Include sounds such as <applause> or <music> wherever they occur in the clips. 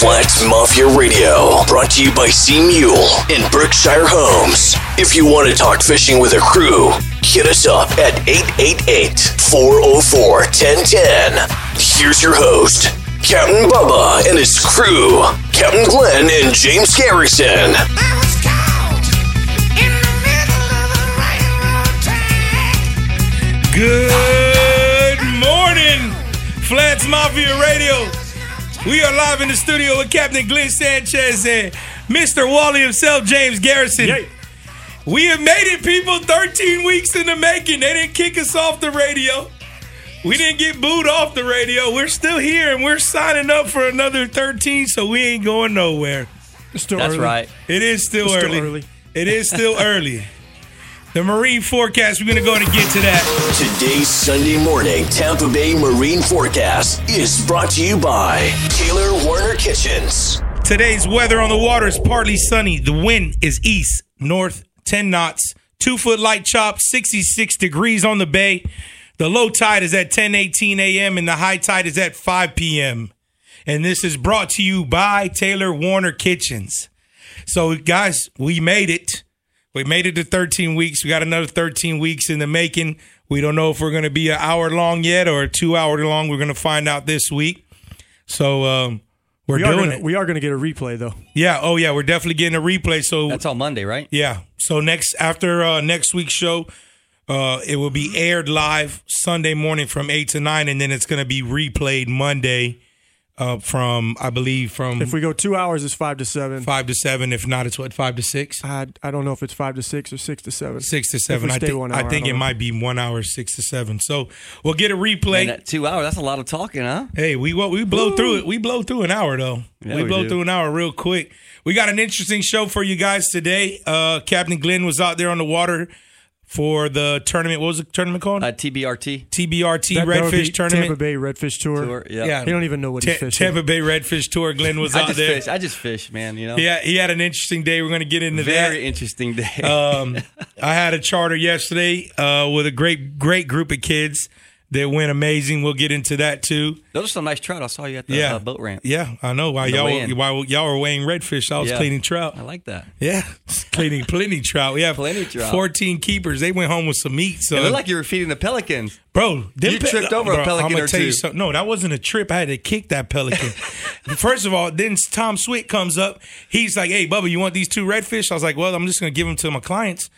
Flats Mafia Radio, brought to you by Sea Mule and Berkshire Homes. If you want to talk fishing with a crew, hit us up at 888 404 1010. Here's your host, Captain Bubba and his crew, Captain Glenn and James Garrison. Good morning, Flats Mafia Radio. We are live in the studio with Captain Glenn Sanchez and Mr. Wally himself, James Garrison. We have made it, people. 13 weeks in the making. They didn't kick us off the radio. We didn't get booed off the radio. We're still here and we're signing up for another 13, so we ain't going nowhere. It's still That's early. right. It is still, It's still early. early. It is still <laughs> early. The marine forecast, we're going to go and get to that. Today's Sunday morning Tampa Bay Marine Forecast is brought to you by Taylor Warner Kitchens. Today's weather on the water is partly sunny. The wind is east, north, 10 knots. Two foot light chop, 66 degrees on the bay. The low tide is at 10 18 a.m. and the high tide is at 5 p.m. And this is brought to you by Taylor Warner Kitchens. So, guys, we made it. We made it to 13 weeks. We got another 13 weeks in the making. We don't know if we're going to be an hour long yet or two hour long. We're going to find out this week. So, um, we're We doing gonna, it. we are gonna get a replay though. Yeah. Oh, yeah. We're definitely getting a replay. So That's on Monday, right? yeah. So next after uh, next week's show, uh, it will be aired live Sunday morning from eight to nine, and then it's going to be replayed Monday uh, from I believe from If we go two hours, it's five to seven. five to seven. If not, it's what five to six. I I don't know if it's five to six or six to seven. Six to If seven. we I stay think. one I hour, think don't it know. might be one hour, six to seven. So we'll get a replay. And that two hours, that's a lot of talking, huh? Hey, we what we blow through it. We blow through an hour though. Yeah, we we blow do. through an hour real quick. We got an interesting show for you guys today. Uh, Captain Glenn was out there on the water for the tournament. What was the tournament called? Uh, TBRT. TBRT That- that would Redfish be Tournament. Tampa Bay Redfish Tour. Tour, yeah. Yeah, He don't even know what he's Ta- fishing. Tampa Bay Redfish Tour. Glenn was <laughs> I out just there. fish. I just fish, man. You know. Yeah, he had an interesting day. We're going to get into Very interesting day. Um, I had a charter yesterday uh, with a great, great group of kids that went amazing. We'll get into that too. Those are some nice trout. I saw you at the Yeah, uh, boat ramp. Yeah, I know. While The y'all weigh-in. while y'all were weighing redfish, I was Yeah. cleaning trout. I like that. Yeah, <laughs> cleaning plenty trout. We have Plenty trout. Fourteen keepers. They went home with some meat. So, It looked like you were feeding the pelicans. bro, You tripped over a pelican I'm gonna or tell you two. something. No, that wasn't a trip. I had to kick that pelican. <laughs> First of all, then Tom Swick comes up. He's like, "Hey, Bubba, you want these two redfish?" I was like, "Well, I'm just gonna give them to my clients."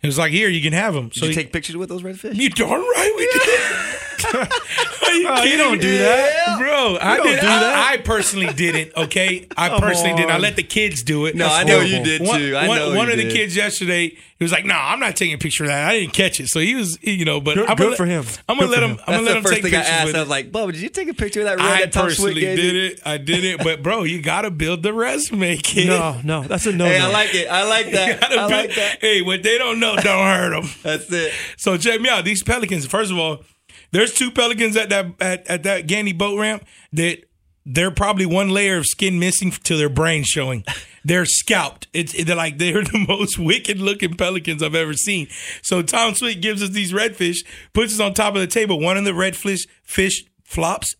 He was like, "Here, you can have them." Did so you he- take pictures with those redfish? You darn right we did. <laughs> Are you Oh, you kidding don't me? do that. bro. I don't did. do I, that. I personally didn't. Okay, I Come personally didn't. I on. let the kids do it. No, That's I know horrible. you did, One- too. I one- know one you of the did. kids yesterday, he was like, "No, I'm not taking a picture of that. I didn't catch it." So he was, you know, but Good- I'm good gonna, for him. I'm gonna Good let for him. him. I'm That's gonna let the him first take thing I pictures asked. with I it. was like, Bubba, did you take a picture of that red I that Tom Swick personally gave did it. I did it, but bro, you gotta build the resume, kid. No, no, that's a no. Hey. I like it. I like You that. gotta I build- like that. Hey, what they don't know, don't hurt them. That's it. So check me out. These pelicans. First of all, there's two pelicans at that at, at that Gandy boat ramp that they're probably one layer of skin missing to their brain showing. They're scalped. It's they're like they're <laughs> the most wicked looking pelicans I've ever seen. So Tom Sweet gives us these redfish, puts us on top of the table. One of the redfish fish flops,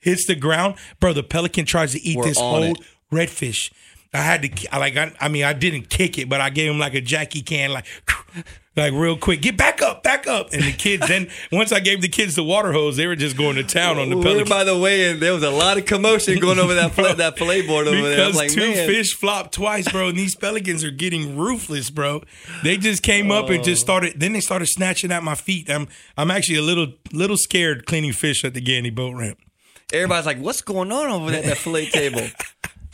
hits the ground. Bro, the pelican tries to eat We're this whole it. redfish. I had to I like I, I mean I didn't kick it, but I gave him like a Jackie Chan like <laughs> like real quick. Get back up, back up. And the kids then <laughs> once I gave the kids the water hose, they were just going to town on the pelican. by the way, and there was a lot of commotion going over that fl- <laughs> that fillet board over there. I'm Because like, two man, fish flopped twice, bro, and these pelicans are getting ruthless, bro. They just came up and Oh. just started. Then they started snatching at my feet. I'm I'm actually a little little scared cleaning fish at the Gandy boat ramp. everybody's like, what's going on over there at that fillet table? <laughs>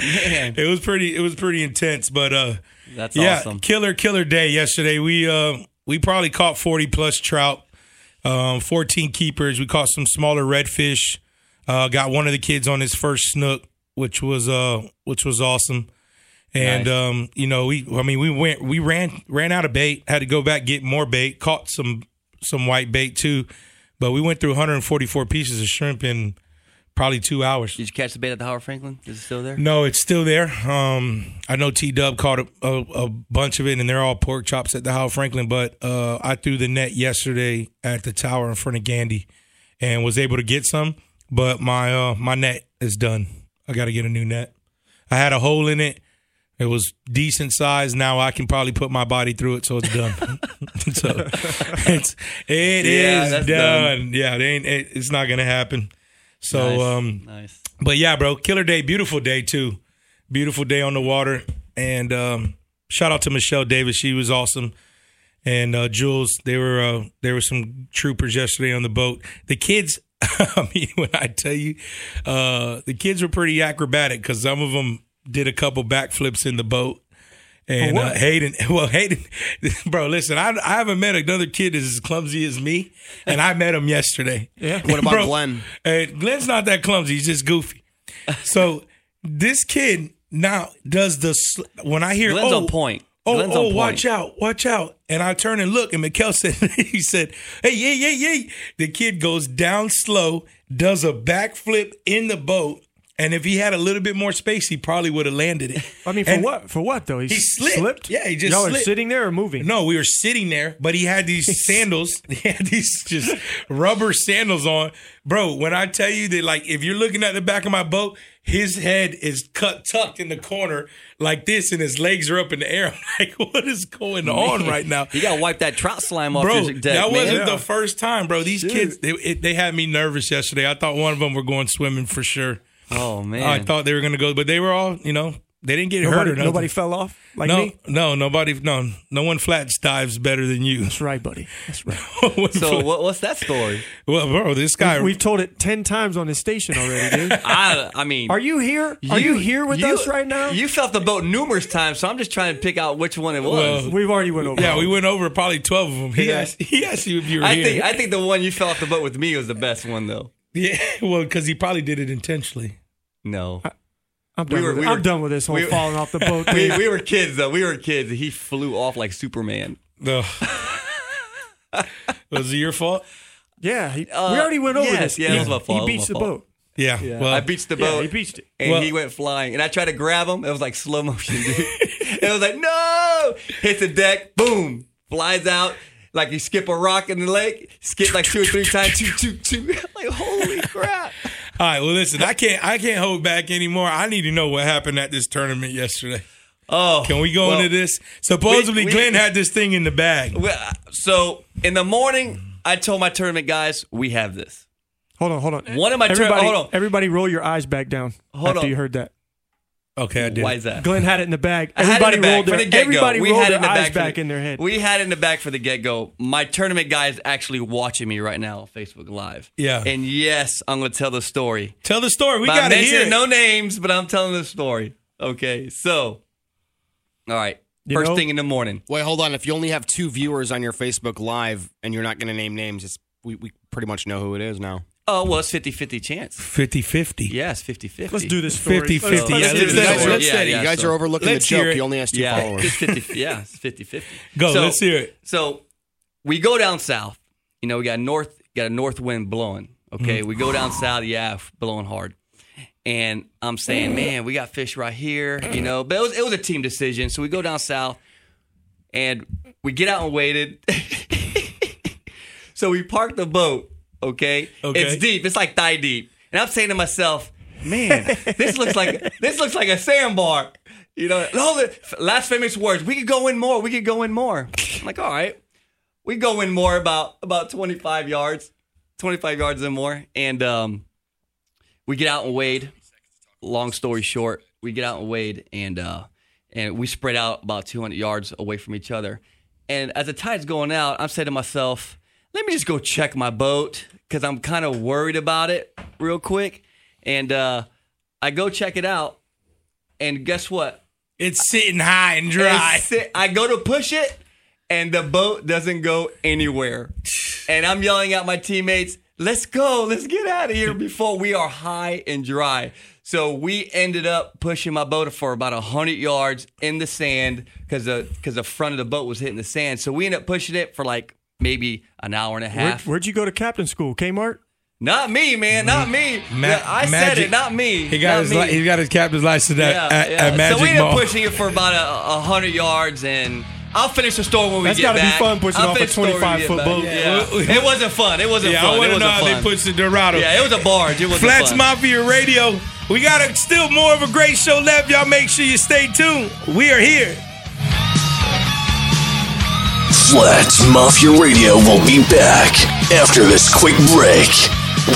Man, It was pretty. It was pretty intense, but uh, that's yeah, awesome. killer killer day yesterday. We uh we probably caught forty plus trout, um, fourteen keepers. We caught some smaller redfish. Uh, got one of the kids on his first snook, which was uh which was awesome. And Nice. um, you know, we I mean we went we ran ran out of bait, had to go back get more bait, caught some some white bait too. But we went through 144 pieces of shrimp in probably two hours. Did you catch the bait at the Howard Franklin? Is it still there? No, it's still there. Um, I know T Dub caught a, a, a bunch of it, and they're all pork chops at the Howard Franklin. But uh, I threw the net yesterday at the tower in front of Gandy, and was able to get some. But my uh, my net is done. I got to get a new net. I had a hole in it. It was decent size. Now I can probably put my body through it, so it's done. <laughs> so it's it Yeah, is done. done. Yeah, it ain't. It, it's not gonna happen. So, Nice. um, nice. but yeah, bro, killer day, beautiful day too, beautiful day on the water, and um, shout out to Michelle Davis, she was awesome, and uh, Jules, they were uh, there were some troopers yesterday on the boat. The kids, <laughs> I mean, when I tell you, uh, the kids were pretty acrobatic because some of them did a couple backflips in the boat. And uh, Hayden, <laughs> well, Hayden, <laughs> bro, listen, I, I haven't met another kid as clumsy as me, and I met him yesterday. <laughs> Yeah. What about Bro, Glenn? Hey, Glenn's not that clumsy. He's just goofy. So this kid now does the when I hear Glenn's oh, on point. Oh, Glenn's oh, on point. watch out, watch out. And I turn and look, and Mikel said, he said, hey, yeah, yeah, yeah. The kid goes down slow, does a backflip in the boat. And if he had a little bit more space, he probably would have landed it. I mean, for And- what? For what though? He, He slipped. Slipped. Yeah, he just Y'all are slipped. sitting there or moving? No, we were sitting there, but he had these <laughs> sandals. He had these just rubber sandals on. Bro, when I tell you that, like, if you're looking at the back of my boat, his head is cut tucked in the corner like this, and his legs are up in the air. <laughs> I'm like, what is going on right now? You gotta wipe that trout slime off Bro, your deck, that wasn't the first time, bro. These kids, they, it, they had me nervous yesterday. I thought one of them were going swimming for sure. Oh man. I thought they were going to go, but they were all, you know, they didn't get hurt Nobody, or nothing. nobody fell off like no, me. no, nobody, no, no one flats dives better than you. That's right, buddy. That's right. <laughs> so what, what's that story? well, bro, this guy, We've told it ten times on this station already, dude. <laughs> I I mean, Are you here? Are you, here with you- us right now? You felt the boat numerous times, so I'm just trying to pick out which one it was. Well, We've already went over. yeah, we went over probably twelve of them. He Yeah. asked, he asked you if you were I here. think I think the one you fell off the boat with me was the best one though. Yeah, <laughs> well, because he probably did it intentionally. No. I'm done, we were- with, we I'm were- done with this whole we- falling off the <laughs> boat we, we were kids though. We were kids. He flew off like Superman. <laughs> Ugh. Was it your fault? yeah, he, Uh, we already went over yes, this. yeah, he, it was my fault, He it was beats the fault. boat. Yeah. Well, I beached the Yeah, boat. he beached it. And Well- he went flying. And I tried to grab him. It was like slow motion, dude. it was like, no! Hits the deck, boom, flies out. Like you skip a rock in the lake, skip like two or three <laughs> times, choo, choo, choo. <laughs> like, holy <laughs> crap. all right. Well, listen, I can't, I can't hold back anymore. I need to know what happened at this tournament yesterday. Oh. Can we go well, into this? Supposedly, we- Glenn had this thing in the bag. well, uh, So in the morning, I told my tournament guys, we have this. Hold on, hold on. One of my tur- everybody, hold on. everybody, roll your eyes back down Hold after on. you heard that. Okay, I did. Why is that? Glenn had it in the bag. I had it Everybody back rolled their the everybody we rolled had it their in the eyes back, back the- in their head. We had it in the back for the get go. My tournament guy is actually watching me right now on Facebook Live. Yeah. And yes, I'm going to tell the story. Tell the story. We got I'm to hear it. no names, but I'm telling the story. Okay, so, all right. You First know- thing in the morning. Wait, hold on. If you only have two viewers on your Facebook Live and you're not going to name names, it's, we, we pretty much know who it is now. Oh, well, it's 50 50 chance. 50 50. Yes, 50 50. Let's do this story. 50, Let's- 50. let's Yeah, do let's this do You guys, are, Yeah, yeah, you guys so- are overlooking Let's the joke. it. He only asked two Yeah, followers. it's 50. Yeah, it's 50 50. Go, So- let's hear it. So we go down south. You know, we got north, got a north wind blowing. Okay, Mm-hmm. we go down south. Yeah, blowing hard. And I'm saying, man, we got fish right here. You know, but it was it was a team decision. So we go down south, and we get out and waited. <laughs> so we park the boat. Okay, Okay. it's deep. It's like thigh deep. And I'm saying to myself, man, <laughs> this looks like this looks like a sandbar. You know, all the last famous words. We could go in more. We could go in more. I'm like, all right, we go in more about about 25 yards, 25 yards and more, and um, we get out and wade. Long story short, we get out and wade, and uh, and we spread out about 200 yards away from each other. And as the tide's going out, I'm saying to myself, let me just go check my boat because I'm kind of worried about it real quick. And uh, I go check it out, and guess what? It's sitting high and dry. Sit- I go to push it, and the boat doesn't go anywhere. And I'm yelling at my teammates, let's go, let's get out of here before we are high and dry. So we ended up pushing my boat for about 100 yards in the sand because the, cause the front of the boat was hitting the sand. So we ended up pushing it for like maybe an hour and a half. where'd you go to captain school? Kmart? not me, man, not mm. me. Ma- Yeah, I said it, not me. He got not his li- he got his captain's license at, Yeah, at, yeah. at Magic so we ended up Mall. pushing it for about a, a hundred yards, and I'll finish the story when we That's get back. That's gotta be fun pushing I'll off a finish the story when we 25 foot boat. Yeah. it wasn't fun. It wasn't yeah, fun. I want it to know wasn't how fun. they push the Dorado. yeah, it was a barge. It was Flats fun. Mafia Radio. We got a, still more of a great show left. Y'all make sure you stay tuned. We are here. Flat Mafia Radio will be back after this quick break.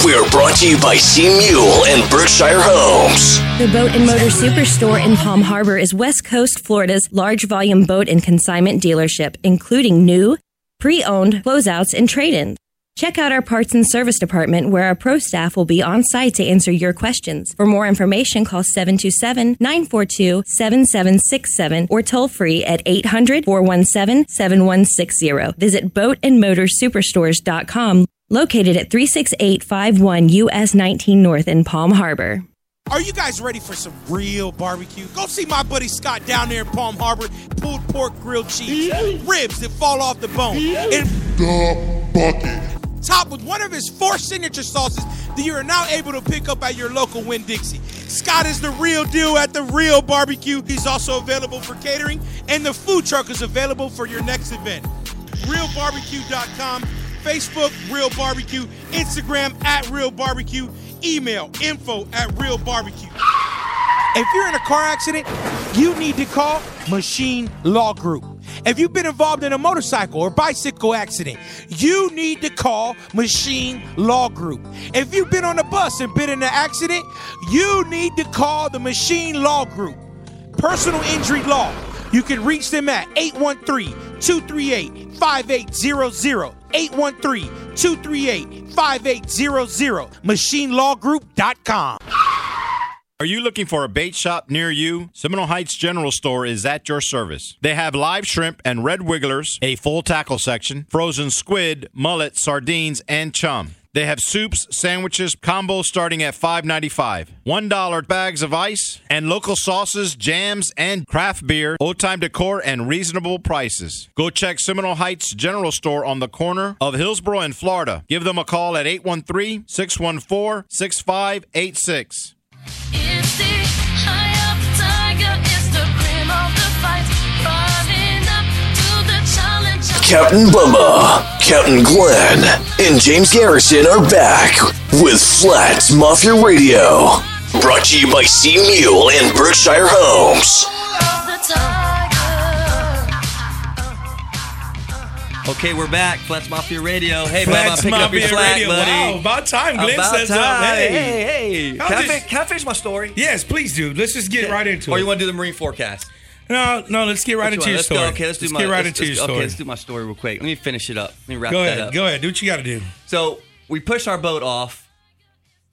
We're brought to you by Sea Mule and Berkshire Homes. The Boat and Motor Superstore in Palm Harbor is West Coast Florida's large volume boat and consignment dealership, including new, pre owned, closeouts, and trade ins. Check out our parts and service department where our pro staff will be on site to answer your questions. For more information, call 727 942 7767 or toll free at 800 417 7160. Visit boatandmotorsuperstores.com, located at 36851 US 19 North in Palm Harbor. Are you guys ready for some real barbecue? Go see my buddy Scott down there in Palm Harbor. Pulled pork, grilled cheese, ribs that fall off the bone, and The bucket. Topped with one of his four signature sauces that you are now able to pick up at your local Winn Dixie. Scott is the real deal at the real barbecue. He's also available for catering, and the food truck is available for your next event. RealBarbecue.com, Facebook, Real Barbecue, Instagram at Real Barbecue, email info at Real Barbecue. If you're in a car accident, you need to call Machine Law Group. If you've been involved in a motorcycle or bicycle accident, you need to call Machine Law Group. If you've been on a bus and been in an accident, you need to call the Machine Law Group. Personal injury law. You can reach them at 813 238 5800. 813 238 5800. MachineLawGroup.com. Are you looking for a bait shop near you? Seminole Heights General Store is at your service. They have live shrimp and red wigglers, a full tackle section, frozen squid, mullet, sardines, and chum. They have soups, sandwiches, combos starting at $5.95. $1 bags of ice, and local sauces, jams, and craft beer, old time decor, and reasonable prices. Go check Seminole Heights General Store on the corner of Hillsborough and Florida. Give them a call at 813 614 6586. Captain Bubba, Captain Glenn, and James Garrison are back with Flat Mafia Radio. Brought to you by Sea Mule and Berkshire Homes. Okay, we're back. Flats Mafia Radio. Hey, Flats Bubba, picking up your Mafia slack, Radio. buddy. Wow, about time. Glenn About says time. up. Hey. hey, hey. Can I, fi- can I finish my story? Yes, please do. Let's just get right into Or it. Or you want to do the marine forecast? no, no, let's get right Which into one? your let's story. Go. Okay, let's do my. get right let's- into your story. Okay, let's do my story real quick. Let me finish it up. Let me wrap go that ahead. up. Go ahead. Do what you got to do. So we push our boat off.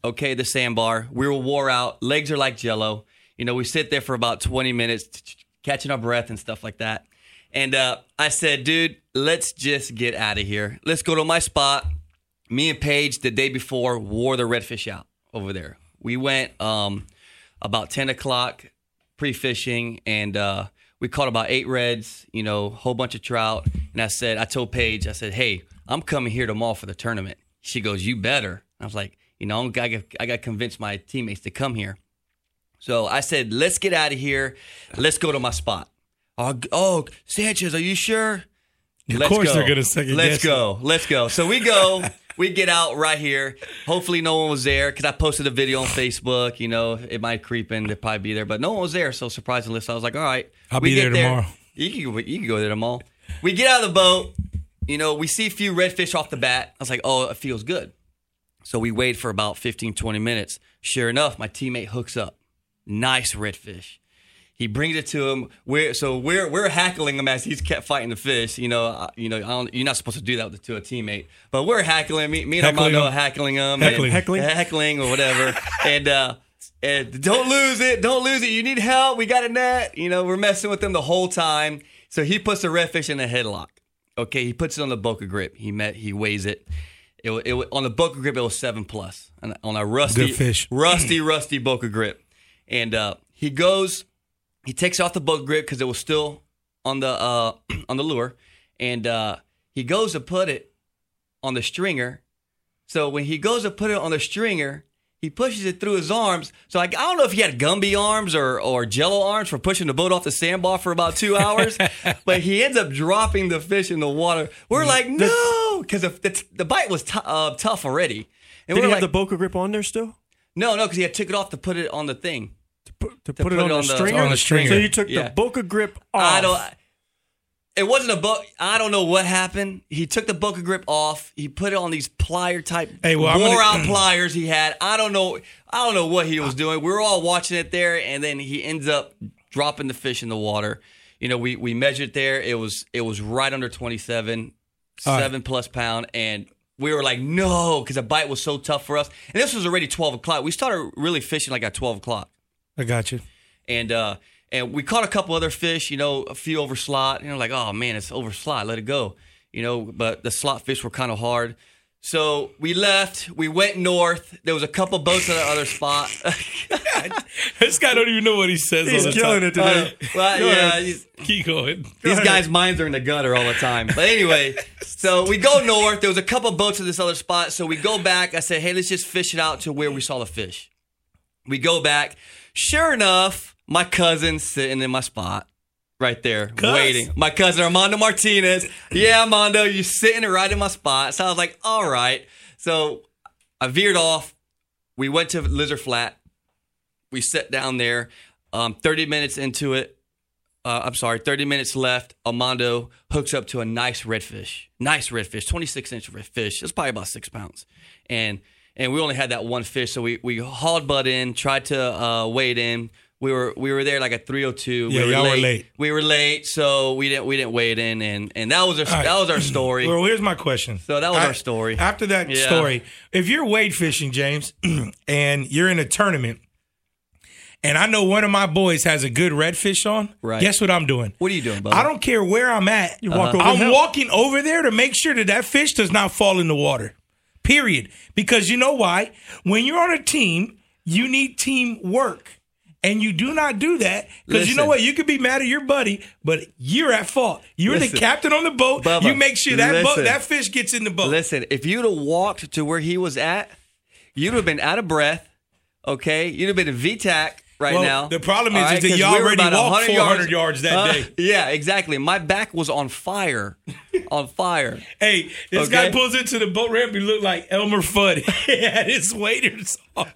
Okay, the sandbar. We were wore out. Legs are like jello. You know, we sit there for about 20 minutes, catching our breath and stuff like that. And uh, I said, dude, let's just get out of here. Let's go to my spot. Me and Paige, the day before, wore the redfish out over there. We went um, about 10 o'clock pre-fishing and uh, we caught about eight reds, you know, whole bunch of trout. And I said, I told Paige, I said, hey, I'm coming here tomorrow for the tournament. She goes, you better. I was like, you know, I got, I got to convince my teammates to come here. So I said, let's get out of here. Let's go to my spot. Oh, oh Sanchez, are you sure? Of Let's course go. they're gonna second Let's guess go. Let's go. So we go. <laughs> we get out right here. Hopefully no one was there because I posted a video on Facebook. You know, it might creep in. They'd probably be there, but no one was there. So surprisingly, so I was like, all right, I'll we be get there tomorrow. You can, go- you can go there tomorrow. We get out of the boat. You know, we see a few redfish off the bat. I was like, oh, it feels good. So we wait for about 15, 20 minutes. Sure enough, my teammate hooks up. Nice redfish. He brings it to him. We're so we're we're hackling him as he's kept fighting the fish. You know, uh, you know, I don't, you're not supposed to do that with, to a teammate, but we're hackling. Me, me and Heckling Armando him. are hackling him, Heckling. Heckling? heckling or whatever. <laughs> and uh, and don't lose it, don't lose it. You need help. We got a net. You know, we're messing with him the whole time. So he puts the redfish in a headlock. Okay, he puts it on the Boga Grip. He met, he weighs it. It, it on the Boga Grip, it was seven plus on, a- on a rusty, fish. rusty, rusty Boga Grip. And uh, he goes, he takes off the Boga Grip because it was still on the uh, <clears throat> on the lure, and uh, he goes to put it on the stringer. So when he goes to put it on the stringer, he pushes it through his arms. So like I don't know if he had Gumby arms or or Jello arms for pushing the boat off the sandbar for about two hours, <laughs> but he ends up dropping the fish in the water. We're like, no, because the, the, the bite was t- uh, tough already. And Did he like, have the Boga Grip on there still? No, no, because he had took it off to put it on the thing. To put, it on, the, stringer. on the stringer. So you took Yeah. the Boga Grip off. I don't. It wasn't a book. I don't know what happened. He took the Boga Grip off. He put it on these plier type, Hey, well, wore gonna- out <clears throat> pliers he had. I don't know. I don't know what he was doing. We were all watching it there, and then he ends up dropping the fish in the water. You know, we we measured there. It was it was right under twenty seven, All right. seven plus pound, and we were like, no, because the bite was so tough for us. And this was already twelve o'clock. We started really fishing like at twelve o'clock I got you. and uh and we caught a couple other fish, you know, a few over slot. You know, like oh man, it's over slot, let it go. You know, but the slot fish were kind of hard. So we left. We went north. There was a couple boats at the other spot. <laughs> This guy don't even know what he says. He's all the killing time. it today. well, Go yeah, ahead. these, Keep going. these guys' minds are in the gutter all the time. But anyway, so we go north. There was a couple boats at this other spot. So we go back. I said, hey, let's just fish it out to where we saw the fish. We go back. Sure enough, my cousin's sitting in my spot right there, waiting. My cousin Armando Martinez. Yeah, Armando, you're sitting right in my spot. So I was like, all right. So I veered off. We went to Lizard Flat. We sat down there. Um, 30 minutes into it, uh, I'm sorry, 30 minutes left. Armando hooks up to a nice redfish. Nice redfish, 26 inch redfish. It's probably about six pounds. And and we only had that one fish, so we, we hauled butt in, tried to uh, wade in. We were we were there like at 3:02. Yeah, we were y'all late. were late. We were late, so we didn't we didn't wade in, and and that was our right. that was our story. Well, here's my question. So that was I- our story. After that Yeah. story, if you're wade fishing, James, <clears throat> and you're in a tournament, and I know one of my boys has a good redfish on, Right. guess what I'm doing? What are you doing, Bubba? I don't care where I'm at. You walk over I'm walking over there to make sure that that fish does not fall in the water. Period. Because you know why? When you're on a team, you need teamwork. And you do not do that because you know what? You could be mad at your buddy, but you're at fault. You're the captain on the boat. Bubba, you make sure that boat, that fish gets in the boat. Listen, if you'd have walked to where he was at, you'd have been out of breath. Okay, you'd have been in VTAC right Well, now. the problem is- All is that 'cause you we already about walked 400 yards that Uh, day. <laughs> Yeah, exactly. My back was on fire, <laughs> on fire. Hey, this guy pulls into the boat ramp. He looked like Elmer Fudd. <laughs> he had his waders on.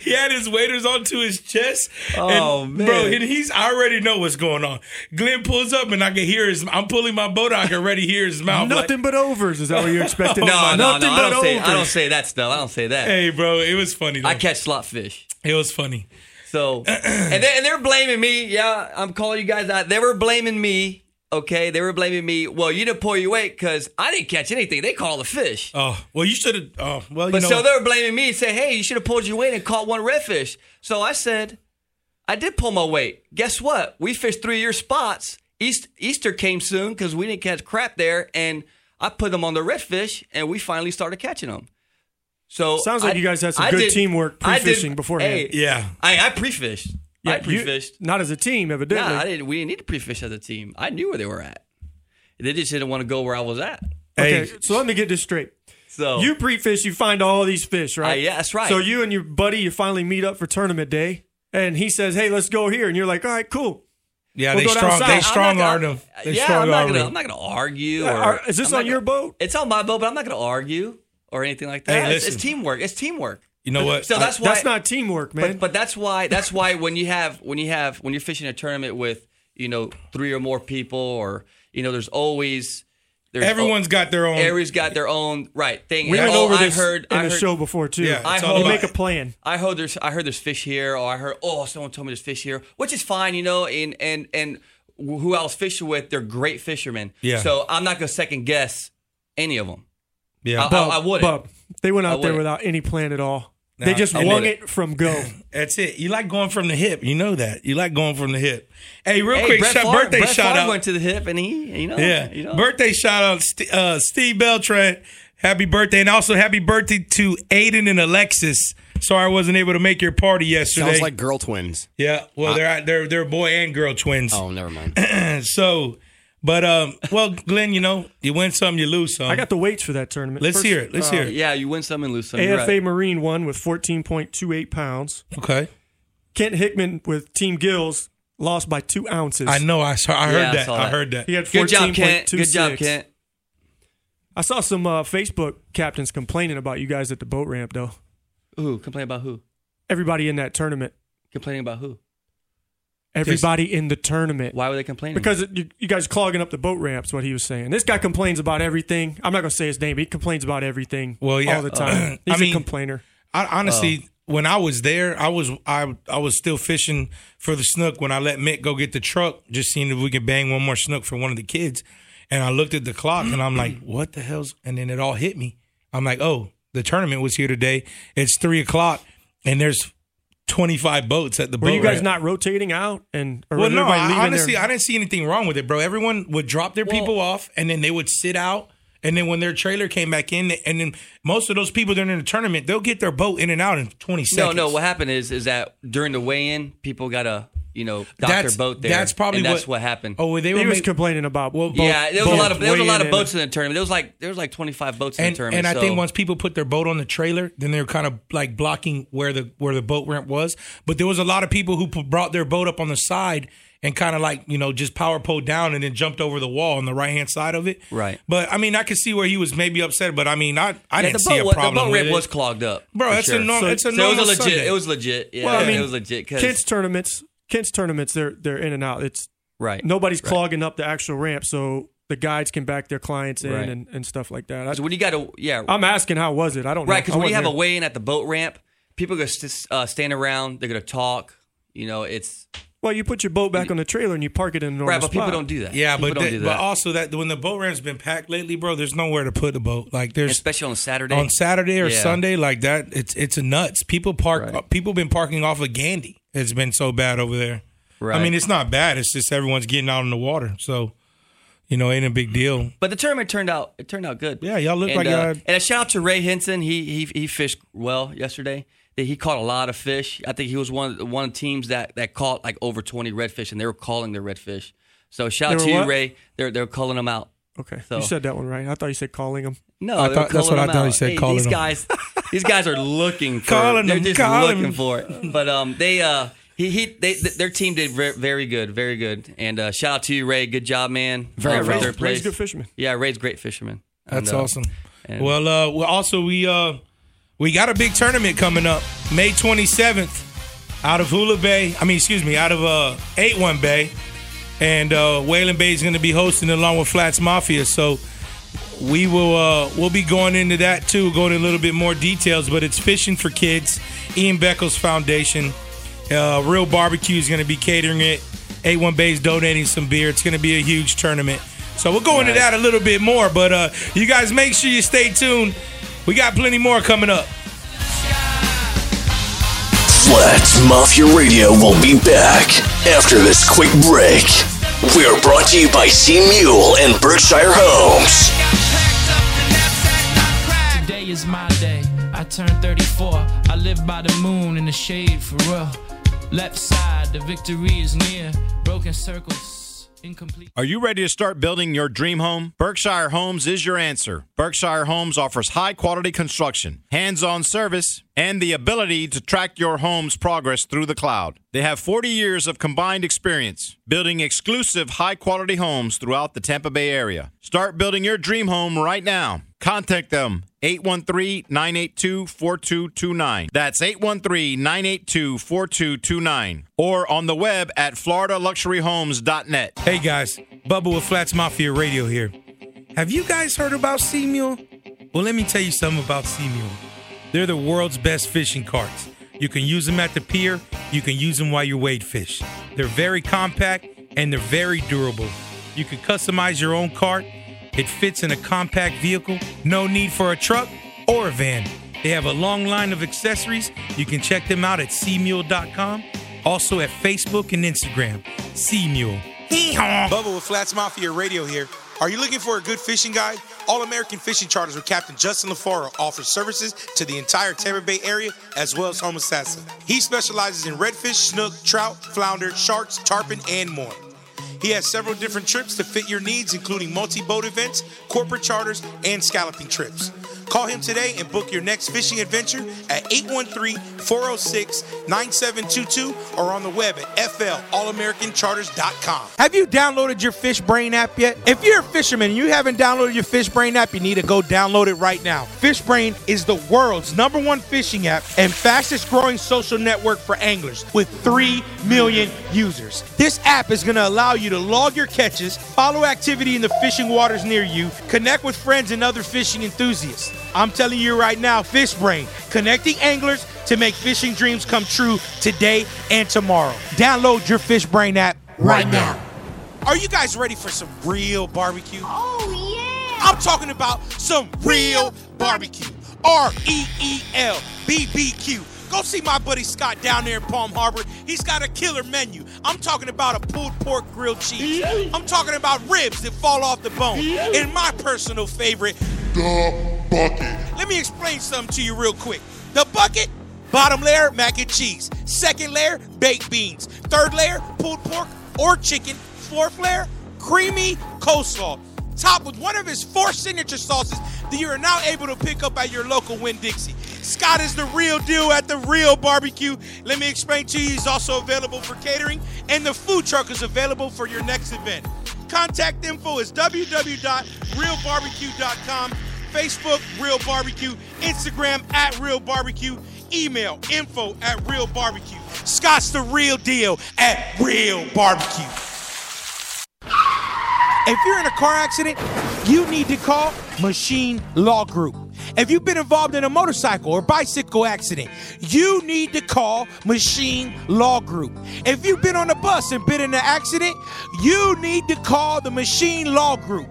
he had his waders onto his chest. Oh, and, man. bro! And he's I already know what's going on. Glenn pulls up, and I can hear his. I'm pulling my boat. out, I can already hear his mouth. like, Nothing but overs. Is that what you expected? No, no, Nothing no. I but don't say. overs. I don't say that stuff. I don't say that. hey, bro! It was funny. Though. I catch slot fish. it was funny. So, and they and they're blaming me. Yeah, I'm calling you guys out. They were blaming me. Okay, they were blaming me. Well, you didn't pull your weight because I didn't catch anything. They caught all the fish. Oh well, you should have. Oh well, you But know. so they were blaming me and say, hey, you should have pulled your weight and caught one redfish. So I said, I did pull my weight. Guess what? We fished three year spots. East, Easter came soon because we didn't catch crap there. And I put them on the redfish and we finally started catching them. So Sounds like I- you guys had some I good did- teamwork pre-fishing beforehand. Hey, yeah. I, I pre-fished. I Yeah, you- pre-fished. not as a team, Nah, evidently. I didn't. We didn't need to pre-fish as a team. I knew where they were at. They just didn't want to go where I was at. okay, Hey. so let me get this straight. So You pre-fish, you find all these fish, right? Uh, yeah, that's right. So you and your buddy, you finally meet up for tournament day, and he says, "Hey, let's go here," and you're like, "All right, cool." yeah, we'll they strong. south. They strong not armed gonna- him. They yeah, strong I'm not gonna. him. I'm not gonna argue. Or, are- is this I'm on your gonna- boat? It's on my boat, but I'm not gonna argue or anything like Hey, that. It's- it's teamwork. It's teamwork. You know what? So that's why. That's not teamwork, man. But, but that's why. That's why when you have when you have when you're fishing a tournament with you know three or more people, or you know, there's always there's Everyone's got their own. Everybody's got their own right thing. we went oh, over I this heard, in I the heard, show before too. Yeah, I heard- you make a plan. I heard there's I heard there's fish here, or I heard oh someone told me there's fish here, which is fine, you know, and and and who I was fishing with, they're great fishermen. Yeah. So I'm not gonna second guess any of them. Yeah, I- I wouldn't. Bub, they went out there without any plan at all. they just I wung did it from go. <laughs> That's it. You like going from the hip. You know that. You like going from the hip. Hey, real Hey, quick, Brett shout, Favre, birthday Brett shout Favre out. went to the hip, and he, you know, yeah, you know, birthday shout out, uh, Steve Beltran. Happy birthday, and also happy birthday to Aiden and Alexis. Sorry I wasn't able to make your party yesterday. Sounds like girl twins. yeah, well they're they're they're boy and girl twins. Oh, never mind. <clears throat> So, but um, well, Glenn, you know, you win some, you lose some. I got the weights for that tournament. Let's First, hear it. Let's uh, hear it. yeah, you win some and lose some. AFA right. Marine won with 14.28 pounds. Okay, Kent Hickman with Team Gills lost by two ounces. I know. I saw. I heard Yeah, I that. saw I heard that. He had 14.26. Good job, Kent. Good job, Kent. I saw some uh, Facebook captains complaining about you guys at the boat ramp, though. Who complain about who? everybody in that tournament. Complaining about who? Everybody in the tournament. Why were they complaining? Because it, you, you guys clogging up the boat ramps. What he was saying. This guy complains about everything. I'm not gonna say his name. But he complains about everything. Well, yeah. all the time. Uh, I He's mean- a complainer. I, honestly, oh. when I was there, I was I I was still fishing for the snook when I let Mick go get the truck, just seeing if we could bang one more snook for one of the kids. And I looked at the clock and I'm like, what the hell's? And then it all hit me. I'm like, oh, the tournament was here today. It's three o'clock and there's 25 boats at the Were boat. you guys ramp. not rotating out and or Well, no, I, honestly, there? I didn't see anything wrong with it, bro. Everyone would drop their people off, and then they would sit out. And then when their trailer came back in, and then most of those people that are in the tournament, they'll get their boat in and out in 20 seconds. no. No. What happened is is that during the weigh-in, people got to you know dock That's- boat there. that's probably and that's what- what, happened. Oh, well, they he were was make- complaining about well, yeah, there was a lot of there was a lot of boats in. in the tournament. There was like there was like 25 boats in the tournament. and I so- think once people put their boat on the trailer, then they're kind of like blocking where the where the boat ramp was. But there was a lot of people who put, brought their boat up on the side and kind of like you know just power pulled down and then jumped over the wall on the right hand side of it. Right. But I mean, I could see where he was maybe upset. But I mean, I I Yeah, didn't the see a boat, problem the boat ramp was clogged up, Bro, for that's a sure. norm- So- it's a So normal it was legit. Sunday. It was legit. Yeah, Well, I mean, it was legit. 'cause- Kids tournaments, kids tournaments, they're they're in and out. It's right. nobody's right. clogging up the actual ramp, so the guides can back their clients in Right. and, and stuff like that. I, So when you got to yeah, I'm asking how was it? I don't know. right? Because when you have a there. weigh-in at the boat ramp, people are gonna st- uh, stand around. They're gonna talk. You know, it's well, you put your boat back on the trailer and you park it in a normal right, but people spot. don't do that. Yeah, people but don't that- do but also that when the boat ramp's been packed lately, bro, there's nowhere to put the boat. Like there's especially on Saturday. on Saturday or Yeah. Sunday like that. It's it's nuts. People park. Right. People been parking off of Gandy. It's been so bad over there. Right. I mean, it's not bad. It's just everyone's getting out in the water. So, you know, ain't a big deal. But the tournament turned out it turned out good. Yeah, y'all look and, like uh, y'all. and a shout out to Ray Henson. He he he fished well yesterday. He caught a lot of fish. I think he was one of the, one of the teams that that caught like over twenty redfish, and they were calling their redfish. So shout out to were you, what? Ray. They're they're calling them out. Okay, So- you said that one right. I thought you said calling them. No, I thought- that's what calling I thought he out. said, Hey, calling these them. guys, <laughs> these guys are looking for. Calling they're them, just calling looking them. for it. <laughs> But um, they uh, he he they th- their team did very, very good, very good. And uh, shout out to you, Ray. Good job, man. Very Uh, for well. Ray's good fisherman. Yeah, Ray's great fisherman. That's And, uh, awesome. and- Well, uh, well, also we uh, we got a big tournament coming up, May 27th, out of Hula Bay. I mean, excuse me, out of uh, 81 Bay, and uh, Whalen Bay is going to be hosting along with Flats Mafia. So we will uh, we'll be going into that too, going into a little bit more details. But it's fishing for kids. Ian Beckles Foundation, uh, Real Barbecue is going to be catering it. 81 Bay is donating some beer. It's going to be a huge tournament. So we'll go into that a little bit more. But uh, you guys make sure you stay tuned. We got plenty more coming up. Flats Mafia Radio will be back after this quick break. We are brought to you by Sea Mule and Berkshire Homes. Today is my day. I turned 34. I live by the moon in the shade for real. Left side, the victory is near. Broken circles, incomplete. Are you ready to start building your dream home? Berkshire Homes is your answer. Berkshire Homes offers high quality construction, hands on service, and the ability to track your home's progress through the cloud. They have 40 years of combined experience building exclusive high quality homes throughout the Tampa Bay area. Start building your dream home right now. Contact them 813 982 4229. That's 813 982 4229. Or on the web at floridaluxuryhomes.net. Hey guys, Bubba with Flats Mafia Radio here. Have you guys heard about Sea Mule? Well, let me tell you something about Sea Mule. They're the world's best fishing carts. You can use them at the pier, you can use them while you wade fish. They're very compact and they're very durable. You can customize your own cart. It fits in a compact vehicle. No need for a truck or a van. They have a long line of accessories. You can check them out at seamule.com. Also at Facebook and Instagram. Sea Mule. Hee-haw. Bubba with Flats Mafia Radio here. Are you looking for a good fishing guide? All American Fishing Charters with Captain Justin LaFaro offers services to the entire Tampa Bay area as well as Homosassa. He specializes in redfish, snook, trout, flounder, sharks, tarpon, and more. He has several different trips to fit your needs, including multi boat events, corporate charters, and scalloping trips. Call him today and book your next fishing adventure at 813-406-9722 or on the web at flallamericantcharters.com. Have you downloaded your Fish Brain app yet? If you're a fisherman and you haven't downloaded your Fish Brain app, you need to go download it right now. Fish Brain is the world's number one fishing app and fastest growing social network for anglers with 3 million users. This app is going to allow you to log your catches, follow activity in the fishing waters near you, connect with friends and other fishing enthusiasts. I'm telling you right now, Fish Brain, connecting anglers to make fishing dreams come true today and tomorrow. Download your Fish Brain app right now. Are you guys ready for some real barbecue? Oh, yeah. I'm talking about some real barbecue. R E E L B B Q. Go see my buddy Scott down there in Palm Harbor. He's got a killer menu. I'm talking about a pulled pork grilled cheese. I'm talking about ribs that fall off the bone. And my personal favorite, The bucket. let me explain something to you real quick. The bucket, bottom layer, mac and cheese. Second layer, baked beans. Third layer, pulled pork or chicken. Fourth layer, creamy coleslaw. Topped with one of his four signature sauces that you are now able to pick up at your local Winn Dixie. Scott is the real deal at the real barbecue. Let me explain to you, he's also available for catering, and the food truck is available for your next event. Contact info is www.realbarbecue.com, Facebook Real Barbecue, Instagram at Real Barbecue, email info at Real Barbecue. Scott's the real deal at Real Barbecue. If you're in a car accident, you need to call Machine Law Group. If you've been involved in a motorcycle or bicycle accident, you need to call Machine Law Group. If you've been on a bus and been in an accident, you need to call the Machine Law Group.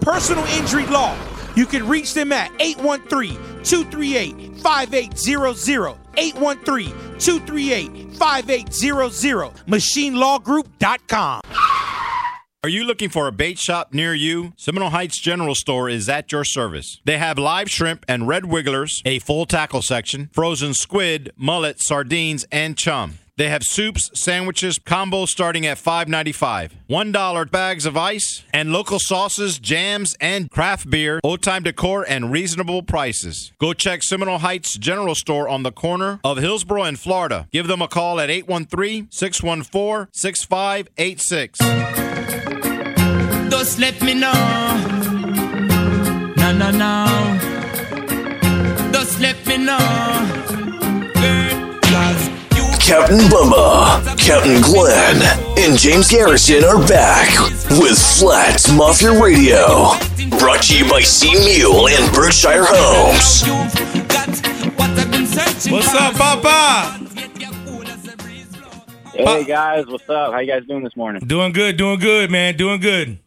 Personal injury law. You can reach them at 813 238 5800. 813 238 5800. MachineLawGroup.com. Are you looking for a bait shop near you? Seminole Heights General Store is at your service. They have live shrimp and red wigglers, a full tackle section, frozen squid, mullet, sardines, and chum. They have soups, sandwiches, combos starting at $5.95. $1 bags of ice, and local sauces, jams, and craft beer, old time decor, and reasonable prices. Go check Seminole Heights General Store on the corner of Hillsborough and Florida. Give them a call at 813 614 6586. Just let me know. No, no, no. Just let me know. Girl, 'cause you Captain Bubba, Captain Glenn, and James Garrison are back with Flat Mafia Radio. Brought to you by Sea Mule and Berkshire Homes. What's up, Papa? Hey guys, what's up? How you guys doing this morning? Doing good, doing good, man, doing good.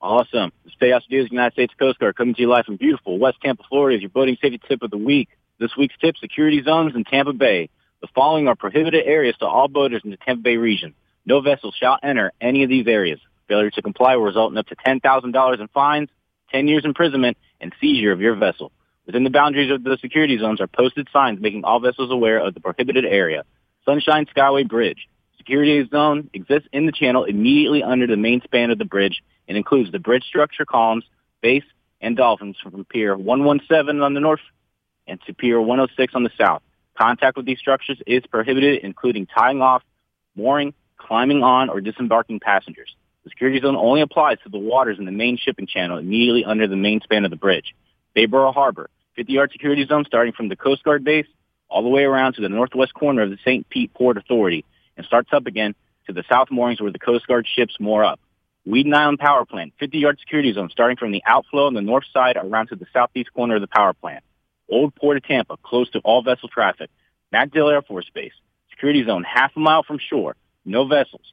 Awesome. The State House News, United States Coast Guard, coming to you live from beautiful West Tampa, Florida. Is your boating safety tip of the week. This week's tip: security zones in Tampa Bay. The following are prohibited areas to all boaters in the Tampa Bay region. No vessel shall enter any of these areas. Failure to comply will result in up to ten thousand dollars in fines, ten years imprisonment, and seizure of your vessel. Within the boundaries of the security zones are posted signs making all vessels aware of the prohibited area. Sunshine Skyway Bridge. Security zone exists in the channel immediately under the main span of the bridge and includes the bridge structure columns, base, and dolphins from Pier 117 on the north and to Pier 106 on the south. Contact with these structures is prohibited, including tying off, mooring, climbing on, or disembarking passengers. The security zone only applies to the waters in the main shipping channel immediately under the main span of the bridge. Bayboro Harbor, 50-yard security zone starting from the Coast Guard base all the way around to the northwest corner of the St. Pete Port Authority and starts up again to the south moorings where the Coast Guard ships moor up. Weedon Island Power Plant, 50-yard security zone starting from the outflow on the north side around to the southeast corner of the power plant. Old Port of Tampa, close to all vessel traffic. MacDill Air Force Base, security zone half a mile from shore, no vessels.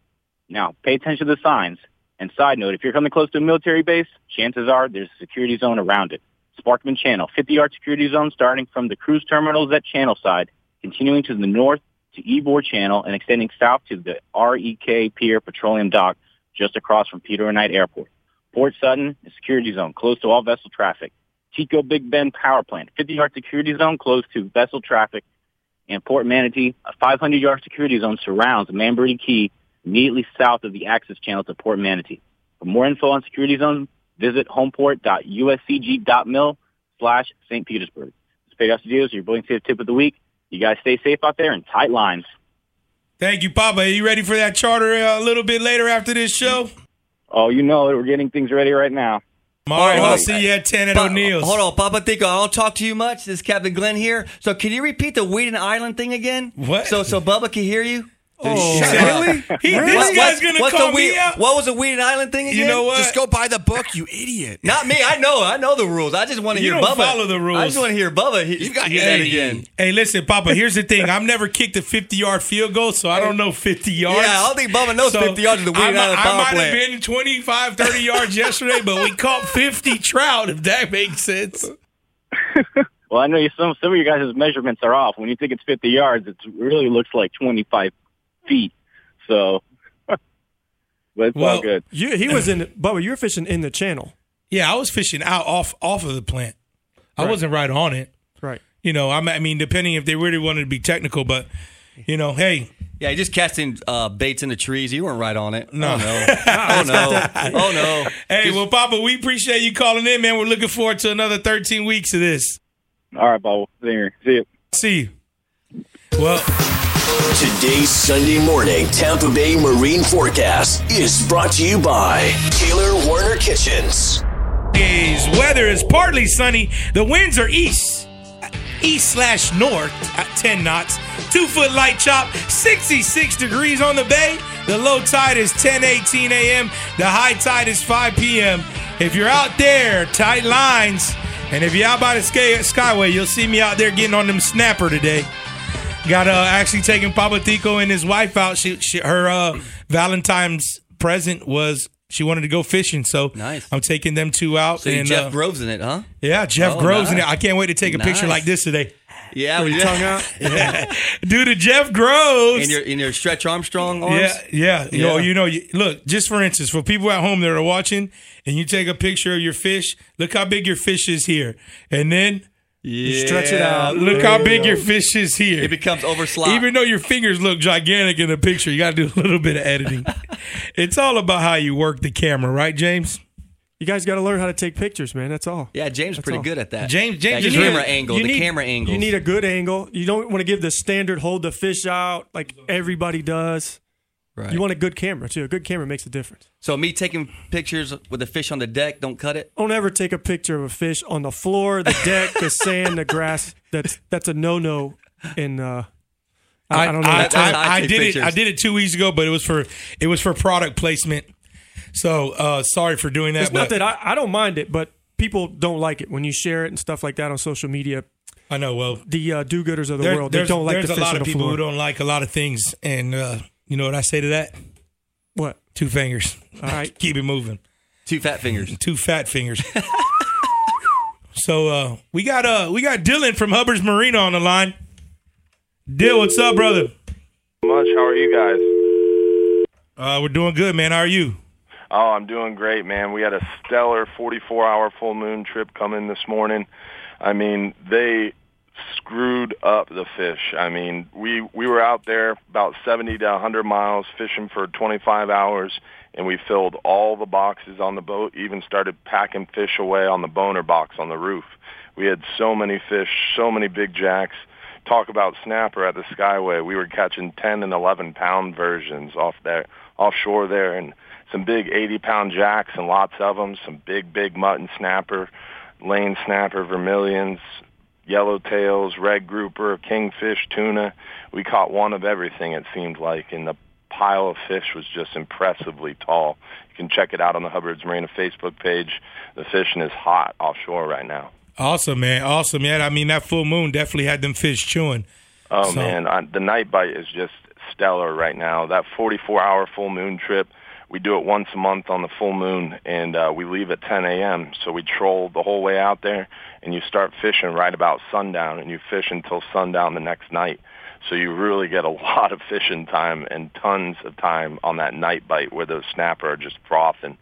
Now, pay attention to the signs. And side note, if you're coming close to a military base, chances are there's a security zone around it. Sparkman Channel, 50-yard security zone starting from the cruise terminals at Channel side, continuing to the north to Ybor Channel and extending south to the REK Pier Petroleum Dock just across from Peter Knight Airport. Port Sutton, security zone close to all vessel traffic. TECO Big Bend Power Plant, 50-yard security zone close to vessel traffic. And Port Manatee, a 500-yard security zone surrounds Manbury Key immediately south of the access channel to Port Manatee. For more info on security zones, visit homeport.uscg.mil slash St. Petersburg. It's Payoff Studios, your boating safe tip of the week. You guys stay safe out there and tight lines. Thank you, Papa. Are you ready for that charter uh, a little bit later after this show? Oh, you know it. We're getting things ready right now. All right, I'll see you at 10 at Pa- O'Neill's. Hold on, Papa Tico. I don't talk to you much. This is Captain Glenn here. So can you repeat the Weedon Island thing again? What? So so Bubba can hear you? Oh, really? up. He- <laughs> this What- guy's gonna what's call the me Weed- out. What was the Weedon Island thing again? You know what? Just go buy the book, you idiot. Not me. I know. I know the rules. I just want to You hear don't Bubba. follow the rules. I just want to hear Bubba. He, You've got hear that again. Hey, listen, Papa, here's the thing. I've never kicked a 50 yard field goal, so I don't know 50 yards. Yeah, I don't think Bubba knows 50 yards of the I, Weedon mi- Island I power might have been 25, 30 yards <laughs> yesterday, but we caught 50 trout, if that makes sense. <laughs> Well, I know you, some some of you guys' measurements are off. When you think it's 50 yards, it really looks like 25 feet. So, <laughs> but it's Well, all good. You, he was in, Bubba. You were fishing in the channel, Yeah, I was fishing out off off of the plant. I wasn't right on it. right? You know, I'm, I mean, depending if they really wanted to be technical, but, you know, hey, Yeah, he just casting uh, baits in the trees. You weren't right on it. No. Oh, no. <laughs> oh, no. Oh, no. hey, well, Papa, we appreciate you calling in, man. We're looking forward to another 13 weeks of this. All right, Bob. See. See you. See you. Well, Today's Sunday morning Tampa Bay Marine Forecast is brought to you by Taylor Warner Kitchens. Today's weather is partly sunny. The winds are east, east slash north at 10 knots. Two foot light chop, 66 degrees on the bay. The low tide is 10:18 a.m. The high tide is 5 p.m. If you're out there, tight lines, and if you're out by the sky, Skyway, you'll see me out there getting on them snapper today. Got uh, actually taking Papa Tico and his wife out. She, she her uh, Valentine's present was she wanted to go fishing, so Nice. I'm taking them two out. So and, Jeff uh, Groves in it, huh? yeah, Jeff Oh, Groves in it. I can't wait to take a picture like this today. Yeah. With your tongue out. <laughs> Do the Jeff Groves. In your, in your Stretch Armstrong arms? yeah, yeah. You know, Yeah. you know, you, look, just for instance, for people at home that are watching and you take a picture of your fish, look how big your fish is here. And then Yeah. Stretch it out. look There how big go. your fish is here. It becomes overslot. Even though your fingers look gigantic in the picture, you got to do a little bit of editing. <laughs> it's all about how you work the camera, right, James? You guys got to learn how to take pictures, man. That's all. yeah, James is pretty all. good at that. James- James That is camera really- angle, You the camera angle. You need a good angle. You don't want to give the standard hold the fish out like everybody does. Right. You want a good camera too. A good camera makes a difference. so me taking pictures with a fish on the deck, don't cut it. Don't ever take a picture of a fish on the floor, the deck, the <laughs> sand, the grass. That's that's a no no. In uh, I, I don't know. I, the term. That's I I take did it. I did it two weeks ago, but it was for it was for product placement. So uh, sorry for doing that. it's not that I, I don't mind it, but people don't like it when you share it and stuff like that on social media. I know. Well, The uh, do-gooders of the there- world they don't like there's the a lot of the people floor. who don't like a lot of things, and uh, you know what I say to that? What? Two fingers. All right. <laughs> Keep it moving. Two fat fingers. Two fat fingers. <laughs> so uh, we got uh we got Dylan from Hubbard's Marina on the line. Dill, what's up, brother? Much. How are you guys? Uh, we're doing good, man. How are you? Oh, I'm doing great, man. We had a stellar 44-hour full moon trip come in this morning. I mean, they screwed up the fish. I mean, we we were out there about 70 to 100 miles fishing for 25 hours, and we filled all the boxes on the boat. Even started packing fish away on the boner box on the roof. We had so many fish, so many big jacks. Talk about snapper at the Skyway. We were catching 10 and 11 pound versions off there, offshore there, and some big 80 pound jacks and lots of them. Some big, big mutton snapper, lane snapper, vermilions, yellowtails, red grouper, kingfish, tuna. We caught one of everything. It seemed like, and the pile of fish was just impressively tall. You can check it out on the Hubbard's Marina Facebook page. The fishing is hot offshore right now. Awesome, man. Awesome, man. I mean, that full moon definitely had them fish chewing. Oh So- man, I, the night bite is just stellar right now. That 44-hour full moon trip, we do it once a month on the full moon, and uh, we leave at 10 a.m. So we troll the whole way out there, and you start fishing right about sundown, and you fish until sundown the next night. So you really get a <laughs> lot of fishing time and tons of time on that night bite where those snapper are just frothing.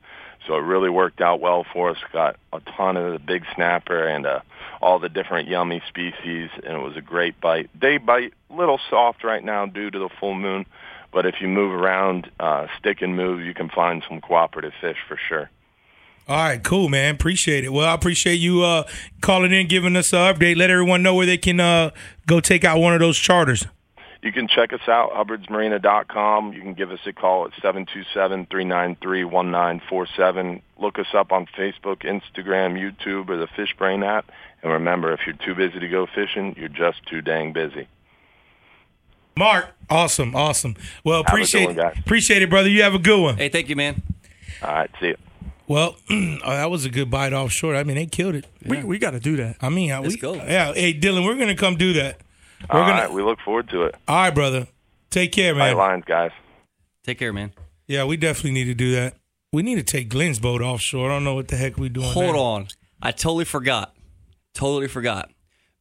So it really worked out well for us. Got a ton of the big snapper and uh, all the different yummy species, and it was a great bite. Day bite, little soft right now due to the full moon, but if you move around, uh, stick and move, you can find some cooperative fish for sure. All right, cool, man. Appreciate it. Well, I appreciate you uh, calling in, giving us an update. Let everyone know where they can uh, go take out one of those charters. You can check us out, hubbardsmarina.com. You can give us a call at 727-393-1947. Look us up on Facebook, Instagram, YouTube, or the Fish Brain app. And remember, if you're too busy to go fishing, you're just too dang busy. Mark, awesome, awesome. Well, Have a good appreciate one, guys. appreciate it, brother. You have a good one. Hey, thank you, man. All right, see you. Well, oh, <clears throat> that was a good bite off offshore. I mean, they killed it. We we got to do that. I mean, Let's we, go. Yeah, hey Dylan, we're gonna come do that. We're All gonna. right, we look forward to it. All right, brother. Take care, Tight man. lines, guys. Take care, man. Yeah, we definitely need to do that. We need to take Glenn's boat offshore. I don't know what the heck we're doing. Hold there. on. I totally forgot. Totally forgot.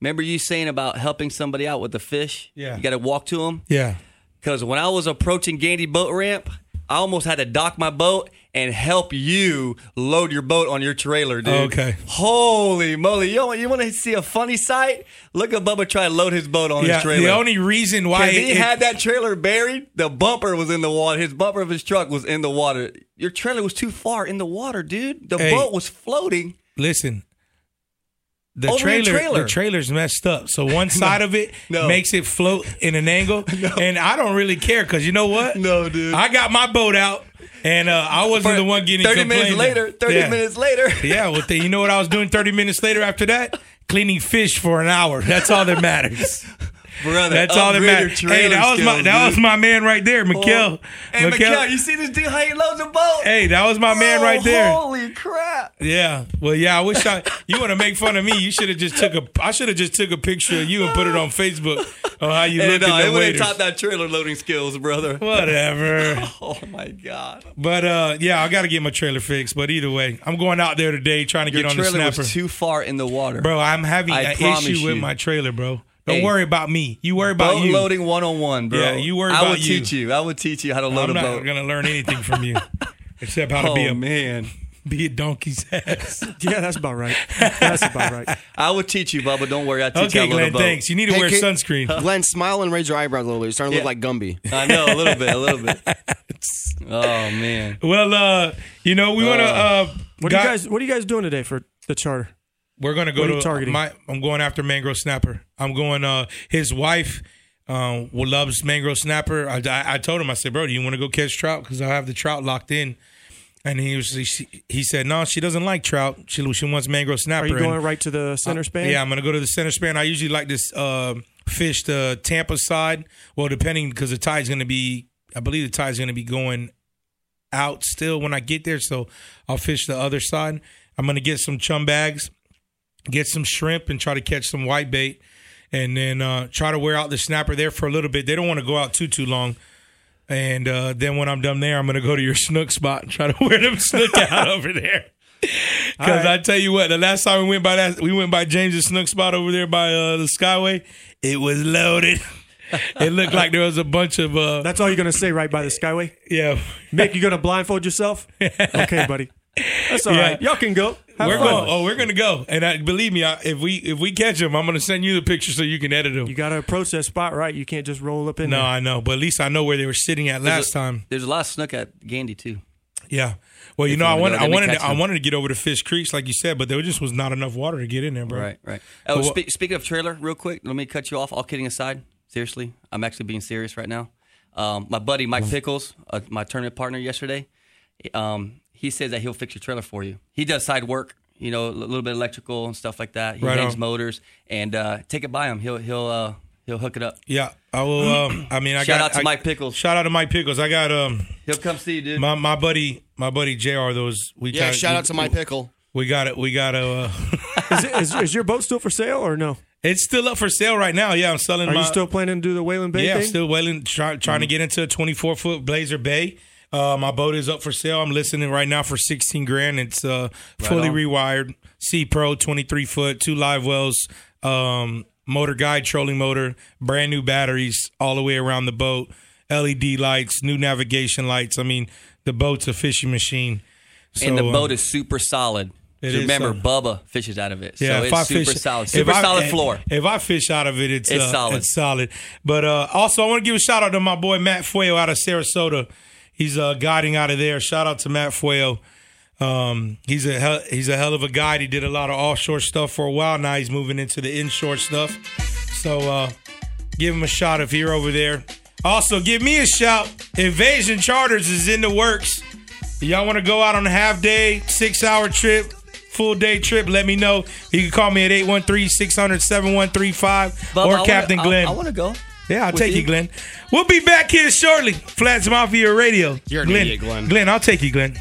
Remember you saying about helping somebody out with the fish? Yeah. You got to walk to them? Yeah. Because when I was approaching Gandy boat ramp, I almost had to dock my boat and help you load your boat on your trailer, dude. Okay. Holy moly. You, want- you want to see a funny sight? Look at Bubba try to load his boat on Yeah. his trailer. The only reason why he it- had that trailer buried, the bumper was in the water. His bumper of his truck was in the water. Your trailer was too far in the water, dude. The Hey. boat was floating. listen. The Over trailer, trailer. the trailer's messed up. So one <laughs> side of it No. makes it float in an angle, <laughs> and I don't really care because you know what? No, dude. I got my boat out, and uh, I wasn't the one getting 30 minutes later, 30 Yeah. minutes later. <laughs> Yeah, well, you know what I was doing 30 minutes later after that? Cleaning fish for an hour. That's all that matters. Brother, That's all that matters. Hey, that was my skills, that dude. was my man right there, Mikkel. Hey, Mikkel, you see this dude how he loads a boat? Hey, that was my man Oh, right there. Holy crap. Yeah. Well, yeah. I wish I. You want to make fun of me? You should have just took a. I should have just took a picture of you and put it on Facebook on how you Hey, look no, at it the would have waiters. topped that trailer loading skills, brother. <laughs> Whatever. Oh my god. But uh, yeah, I got to get my trailer fixed. But either way, I'm going out there today trying to Your get on the snapper. too far in the water. bro, I'm having I an issue with my trailer, bro. Don't Hey. worry about me. You worry about boat you. loading 101, bro. Yeah, you worry I about you. I would you. teach you. I would teach you how to load I'm a not gonna learn anything from you <laughs> except how to be Oh, a man. <laughs> be a donkey's ass. <laughs> Yeah, that's about right. That's about right. I would teach you, Bubba. Don't worry. I teach you Okay, how to load Glenn. a boat. Thanks. You need to Hey, wear kid- sunscreen. Glenn, smile and raise your eyebrows a little bit. You're starting to Yeah. look like Gumby. I know a little bit, a little bit. Oh man. Well, uh, you know, we want to. Uh, What are you got- guys What are you guys doing today for the charter? We're gonna go What are to targeting? my. I'm going after mangrove snapper. I'm going. Uh, his wife, um, will loves mangrove snapper. I, I, I told him. I said, bro, do you want to go catch trout? Because I have the trout locked in. And he was. He, he said, no, she doesn't like trout. She she wants mangrove snapper. Are you And- going right to the center span? Yeah, I'm gonna go to the center span. I usually like this uh, fish the Tampa side. Well, depending because the tide's gonna be. I believe the tide's gonna be going out still when I get there, so I'll fish the other side. I'm gonna get some chum bags, get some shrimp, and try to catch some white bait, and then uh, try to wear out the snapper there for a little bit. They don't want to go out too too long. And uh, then when I'm done there, I'm gonna go to your <laughs> snook spot and try to wear them snook out <laughs> over there. Because I tell you what, the last time we went by that, we went by James's Snook spot over there by uh, the Skyway. It was loaded. <laughs> it looked like there was a bunch of. Uh, That's all you're gonna say right by the Skyway. yeah, Mick, you gonna blindfold yourself? Okay, buddy. That's all Yeah. right. Y'all can go. Have we're fun. going. Oh, we're gonna go. And I, believe me, I, if we if we catch them, I'm gonna send you the picture so you can edit them. You gotta approach that spot right. You can't just roll up in no, there. I know, but at least I know where they were sitting at There's last a- time. There's a lot of snook at Gandy too. Yeah. Well, you If know, you I wanted, I wanted, to, I wanted to get over to Fish Creeks, like you said, but there just was not enough water to get in there, bro. Right, right. Oh, what- spe- speaking of trailer, real quick, let me cut you off. All kidding aside, seriously, I'm actually being serious right now. Um, my buddy Mike Pickles, uh, my tournament partner yesterday, um, he says that he'll fix your trailer for you. He does side work, you know, a little bit electrical and stuff like that. He Right hangs on. motors and uh, take it by him. He'll he'll uh, he'll hook it up. Yeah, I will. Um, I mean, I got Shout got out to I- Mike Pickles. Shout out to Mike Pickles. I got um He'll come see you, dude. my my buddy my buddy Jr. Those we Yeah, got- shout we- out to my pickle. We got it. We got to. Uh, <laughs> Is, it, is, is your boat still for sale or no? it's still up for sale right now. Yeah, I'm selling. Are my, you still planning to do the Whalen Bay Yeah, I'm thing? still wailing, try, trying to get into a 24 foot Blazer Bay. Uh, my boat is up for sale. I'm listening right now for 16 grand. It's uh, fully on. rewired, Sea Pro, 23 foot, two live wells, um, motor guide, trolling motor, brand new batteries all the way around the boat, LED lights, new navigation lights. I mean, the boat's a fishing machine. and the So, um, boat is super solid. So remember, solid. Bubba fishes out of it. Yeah, so if it's I super fish, solid. Super I- solid if- floor. If I fish out of it, it's It's uh, solid. It's solid. But uh, also, I want to give a shout out to my boy Matt Fueo out of Sarasota. He's uh, guiding out of there. Shout out to Matt Fueo. Um, he's a hell, he's a hell of a guy. He did a lot of offshore stuff for a while. Now he's moving into the inshore stuff. So uh, give him a shot if you're over there. Also, give me a shout. Invasion Charters is in the works. Y'all want to go out on a half day, six hour trip, full day trip? Let me know. You can call me at 813 600 7135 Bubba, I or wanna- Captain I- Glenn. I want to go. Yeah, I'll with take you. you. Glenn. We'll be back here shortly. Flats Mafia Radio. You're an Glenn, idiot, Glenn. Glenn, I'll take you, Glenn.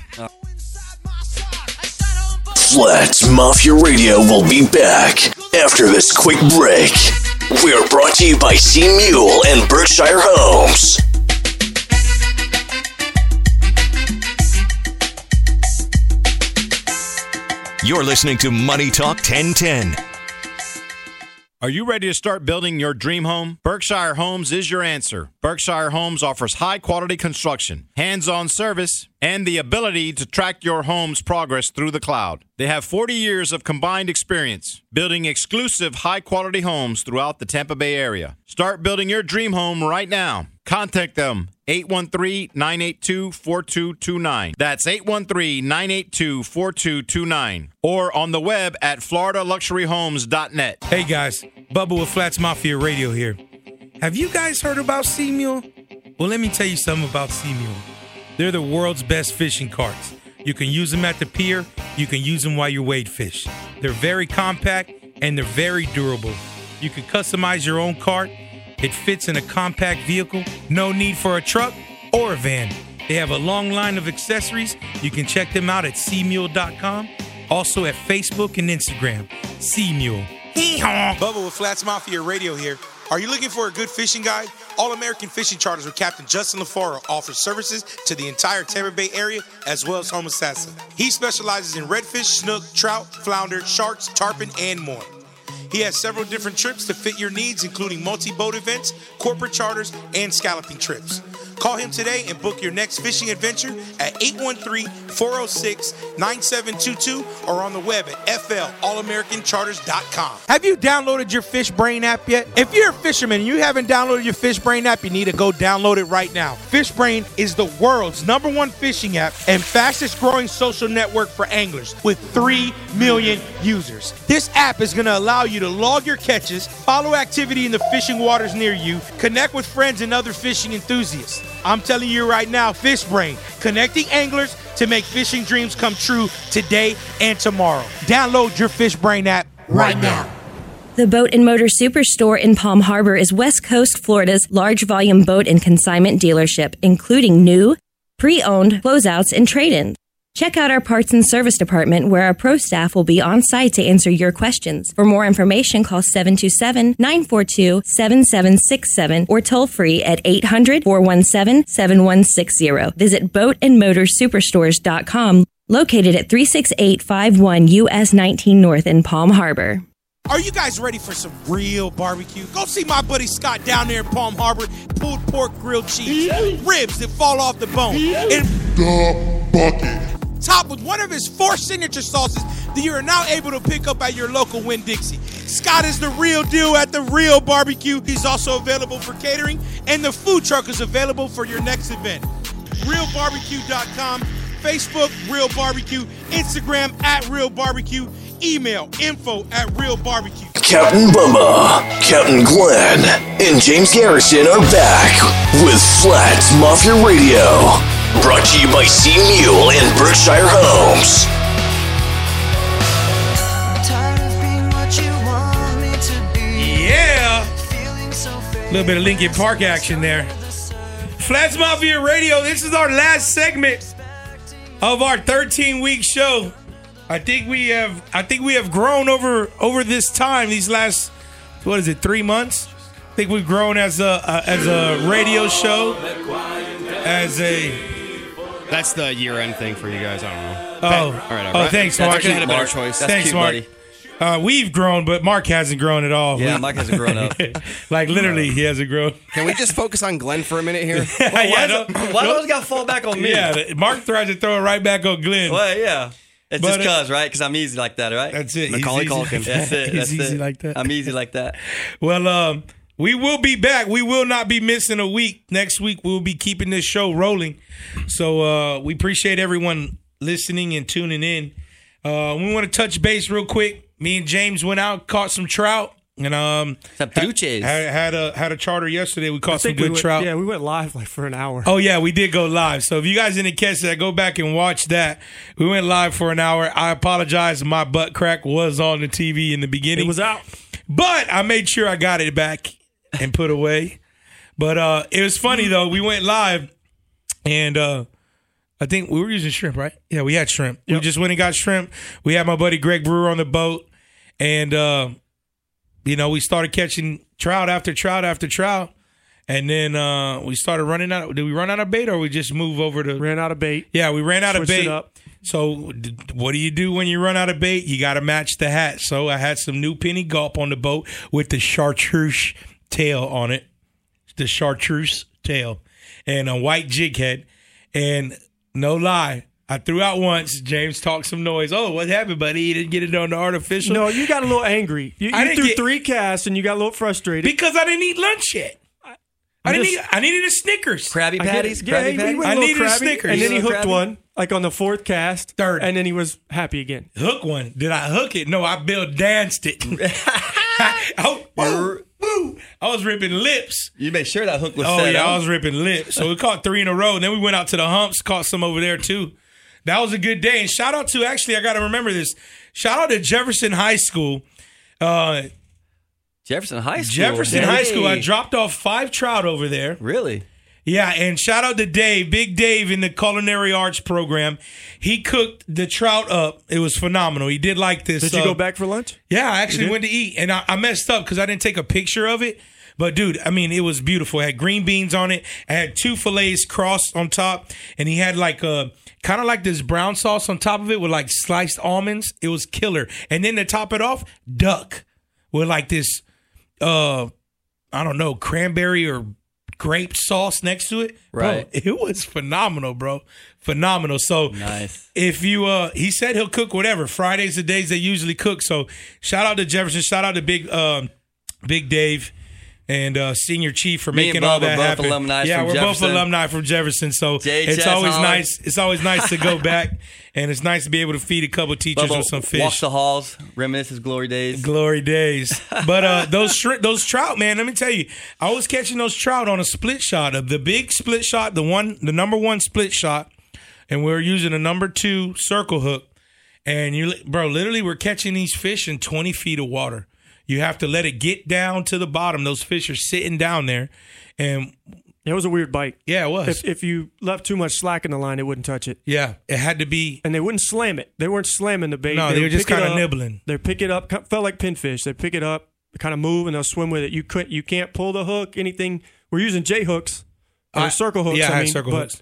Flats Mafia Radio will be back after this quick break. We are brought to you by Sea Mule and Berkshire Homes. You're listening to Money Talk 1010. Are you ready to start building your dream home? Berkshire Homes is your answer. Berkshire Homes offers high quality construction, hands on service, and the ability to track your home's progress through the cloud. They have 40 years of combined experience building exclusive high quality homes throughout the Tampa Bay area. Start building your dream home right now. Contact them 813-982-4229. That's 813-982-4229 or on the web at floridaluxuryhomes.net. Hey guys, Bubba with Flats Mafia Radio here. Have you guys heard about Sea? Well, let me tell you something about Sea. They're the world's best fishing carts. You can use them at the pier, you can use them while you wade fish. They're very compact and they're very durable. You can customize your own cart. It fits in a compact vehicle. No need for a truck or a van. They have a long line of accessories. You can check them out at seamule.com. Also at Facebook and Instagram. Sea Mule. Bubba with Flats Mafia Radio here. Are you looking for a good fishing guide? All American Fishing Charters with Captain Justin LaFaro offers services to the entire Tampa Bay area as well as Homosassa. He specializes in redfish, snook, trout, flounder, sharks, tarpon, and more. He has several different trips to fit your needs, including multi boat events, corporate charters, and scalloping trips. Call him today and book your next fishing adventure at 813 406 9722 or on the web at FLAllamericanCharters.com. Have you downloaded your Fish Brain app yet? If you're a fisherman and you haven't downloaded your Fish Brain app, you need to go download it right now. Fish Brain is the world's number one fishing app and fastest growing social network for anglers with 3 million users. This app is going to allow you to log your catches, follow activity in the fishing waters near you, connect with friends and other fishing enthusiasts. I'm telling you right now, Fish Brain, connecting anglers to make fishing dreams come true today and tomorrow. Download your Fish Brain app right now. The Boat and Motor Superstore in Palm Harbor is West Coast Florida's large volume boat and consignment dealership, including new, pre owned, closeouts, and trade ins. Check out our parts and service department where our pro staff will be on site to answer your questions. For more information, call 727 942 7767 or toll free at 800 417 7160. Visit boatandmotorsuperstores.com, located at 36851 US 19 North in Palm Harbor. Are you guys ready for some real barbecue? Go see my buddy Scott down there in Palm Harbor. Pulled pork, grilled cheese, ribs that fall off the bone, and The Bucket. Topped with one of his four signature sauces that you are now able to pick up at your local Winn Dixie. Scott is the real deal at the real barbecue. He's also available for catering, and the food truck is available for your next event. RealBarbecue.com, Facebook, Real Barbecue, Instagram at Real Barbecue, email info at Real Barbecue. Captain Bubba, Captain Glenn, and James Garrison are back with Flats Mafia Radio. Brought to you by Sea Mule and Berkshire Homes. Yeah. A little bit of Linkin Park action there. Flats Mafia Radio, this is our last segment of our 13 week show. I think we have I think we have grown over over this time, these last what is it, three months? I think we've grown as a, a as a radio show, as a That's the year end thing for you guys. I don't know. Oh, all right. all oh, right. thanks, That's Mark. actually had a better choice. thanks, Mark. Uh, we've grown, but Mark hasn't grown at all. Yeah, We- Mark hasn't grown up. <laughs> like literally, he hasn't grown. Can we just focus on Glenn for a minute here? <laughs> yeah, why no- does- why no- got to fall back on me? Yeah, Mark tries to throw it right back on Glenn. Well, yeah. It's But, just uh, cause, right? Because I'm easy like that, right? That's it. Macaulay Culkin. like That's that. it. <laughs> He's That's easy it. like that. I'm easy like that. Well, um, we will be back. We will not be missing a week. Next week, we'll be keeping this show rolling. So uh, we appreciate everyone listening and tuning in. Uh, we want to touch base real quick. Me and James went out, caught some trout, and um, Some had, had, had a had a charter yesterday. We caught some think we good went, trout. Yeah, we went live like for an hour. Oh yeah, we did go live. So if you guys didn't catch that, go back and watch that. We went live for an hour. I apologize. My butt crack was on the TV in the beginning. It was out. But I made sure I got it back <laughs> and put away. But uh it was funny though. We went live and uh I think we were using shrimp, right? Yeah, we had shrimp. We just went and got shrimp. We had my buddy Greg Brewer on the boat and uh you know, we started catching trout after trout after trout. And then uh we started running out. Did we run out of bait or we just move over to Ran out of bait. yeah, we ran out of Switched bait. up. So, what do you do when you run out of bait? You got to match the hat. So, I had some new penny gulp on the boat with the chartreuse tail on it, the chartreuse tail, and a white jig head. And no lie, I threw out once. James talked some noise. Oh, what happened, buddy? You didn't get it on the artificial? No, you got a little angry. You, I you didn't threw get- three casts and you got a little frustrated. because I didn't eat lunch yet. I I'm didn't. just- Eat, I needed a Snickers. Krabby I get Patties? it. Yeah, Krabby he, he Patties? went I a needed a Snickers. and then he hooked crabby? one like on the fourth cast, Third. and then he was happy again. Hook one. Did I hook it? No, I Bill danced it. <laughs> <laughs> oh, woo, woo. I was ripping lips. You made sure that hook was Oh set yeah, up. I was ripping lips. So we caught three in a row. And then we went out to the humps, caught some over there too. That was a good day. And shout out to actually, I got to remember this. Shout out to Jefferson High School. Uh, Jefferson High School. Jefferson High School. I dropped off five trout over there. Really? Yeah, and shout out to Dave, Big Dave in the culinary arts program. He cooked the trout up. It was phenomenal. He did like this. Did you uh, go back for lunch? Yeah, I actually went to eat, and I, I messed up because I didn't take a picture of it. But dude, I mean, it was beautiful. It had green beans on it. It had two fillets crossed on top, and he had like a kind of like this brown sauce on top of it with like sliced almonds. It was killer. And then to top it off, duck with like this, uh, I don't know, cranberry or grape sauce next to it. Bro, Right. <laughs> it was phenomenal, bro. Phenomenal. So Nice. if you uh he said he'll cook whatever fridays the days they usually cook so shout out to jefferson shout out to big um big dave and uh senior chief for Me making all that both happen alumni yeah we're Jefferson. both alumni from jefferson so JHS it's always nice it's always nice to go <laughs> back and it's nice to be able to feed a couple teachers Bubba with some fish walks the halls, reminisce his glory days. Glory days. But uh <laughs> those shrimp, those trout, man, let me tell you, I was catching those trout on a split shot of the big split shot, the one the number one split shot, and we are using a number two circle hook. And you bro, literally we're catching these fish in 20 feet of water. You have to let it get down to the bottom. Those fish are sitting down there. And It was a weird bite. yeah, it was. If, if you left too much slack in the line, it wouldn't touch it. yeah, it had to be And they wouldn't slam it. They weren't slamming the bait. No, they were just kinda nibbling. They pick it up. Felt like pinfish. They pick it up, kind of move, and they'll swim with it. You could you can't pull the hook. Anything. We're using J hooks or I- circle hooks. yeah, I I had mean, circle but hooks.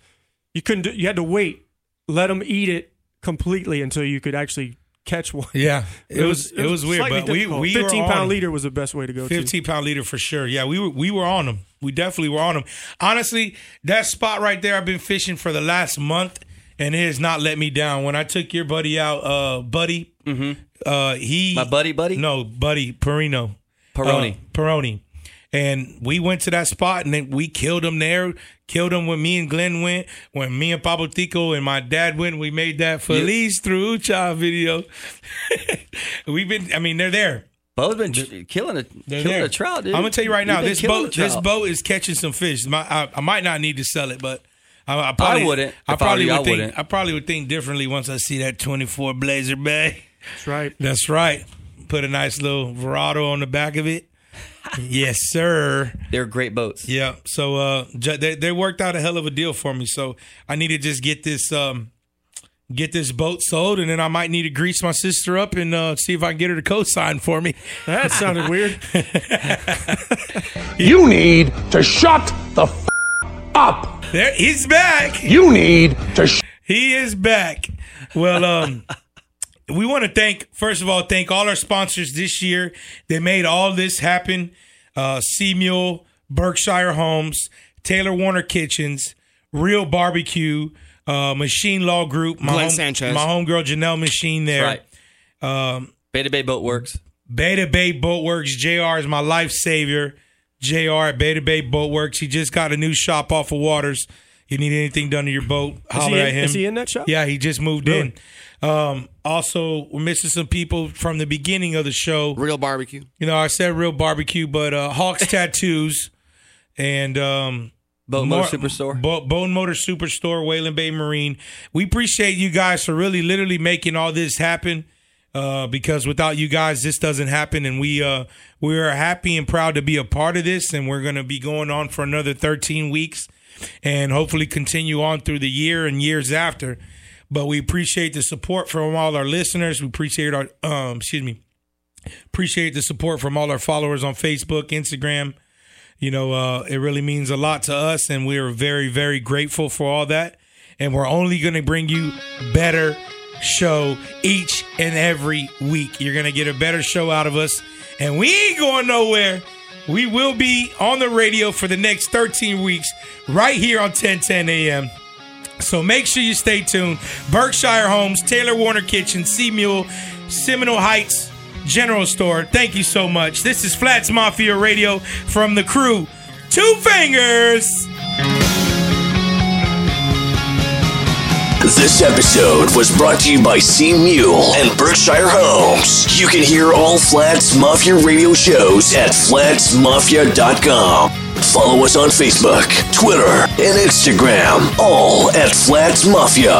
You couldn't. Do, you had to wait. Let them eat it completely until you could actually catch one. Yeah, <laughs> it was it was weird, but we difficult. we were 15 on pound them. leader was the best way to go. to. 15 pound leader for sure. Yeah, we were we were on them. We definitely were on them. Honestly, that spot right there, I've been fishing for the last month, and it has not let me down. When I took your buddy out, uh, buddy, mm-hmm. uh, he My buddy, buddy? no buddy Perino, Peroni. uh, Peroni, and we went to that spot, and then we killed him there. Killed him when me and Glenn went. When me and Pablo Tico and my dad went, we made that Feliz Trucha video. <laughs> We've been, I mean, they're there. Bo's been tr- killing a killing there. a trout, dude. I'm gonna tell you right now, this boat, this boat is catching some fish. My, I, I might not need to sell it, but I, I probably wouldn't. I If I probably would think. wouldn't. I probably would think differently once I see that 24 Blazer Bay. That's right. That's right. Put a nice little Verado on the back of it. Yes, sir. They're great boats. Yeah. So uh, they they worked out a hell of a deal for me. So I need to just get this um get this boat sold, and then I might need to grease my sister up and uh, see if I can get her to co-sign for me. That sounded weird. <laughs> You need to shut the f- up. There, he's back. You need to sh- He is back. Well, um, we want to thank, first of all, thank all our sponsors this year. They made all this happen. Uh, Sea Mule, Berkshire Homes, Taylor Warner Kitchens, Real Barbecue, uh, Machine Law Group, my Glenn home, Sanchez. my homegirl Janelle Machine there. Right. Um, Beta Bay Boat Works. Beta Bay Boatworks. JR is my life savior. JR at Beta Bay Boatworks. He just got a new shop off of Waters. You need anything done to your boat? Is Holler he, at in, him. is he in that shop? Yeah, he just moved Really? in. Um, also, we're missing some people from the beginning of the show. Real barbecue. You know, I said real barbecue, but uh, Hawks <laughs> Tattoos and um, Boat Motor Superstore. Bo- Bone Motor Superstore, Whalen Bay Marine. We appreciate you guys for really, literally making all this happen. Uh, because without you guys, this doesn't happen, and we uh, we are happy and proud to be a part of this, and we're going to be going on for another 13 weeks, and hopefully continue on through the year and years after. But we appreciate the support from all our listeners. We appreciate our um, excuse me, appreciate the support from all our followers on Facebook, Instagram. You know, uh, it really means a lot to us, and we are very, very grateful for all that. And we're only going to bring you better show each and every week. You're going to get a better show out of us, and we ain't going nowhere. We will be on the radio for the next 13 weeks right here on 1010 a.m. So make sure you stay tuned. Berkshire Homes, Taylor Warner Kitchen, Sea Mule, Seminole Heights General Store. Thank you so much. This is Flats Mafia Radio from the crew. Two fingers. This episode was brought to you by Sea Mule and Berkshire Homes. You can hear all Flats Mafia radio shows at flatsmafia.com. Follow us on Facebook, Twitter, and Instagram, all at Flats Mafia.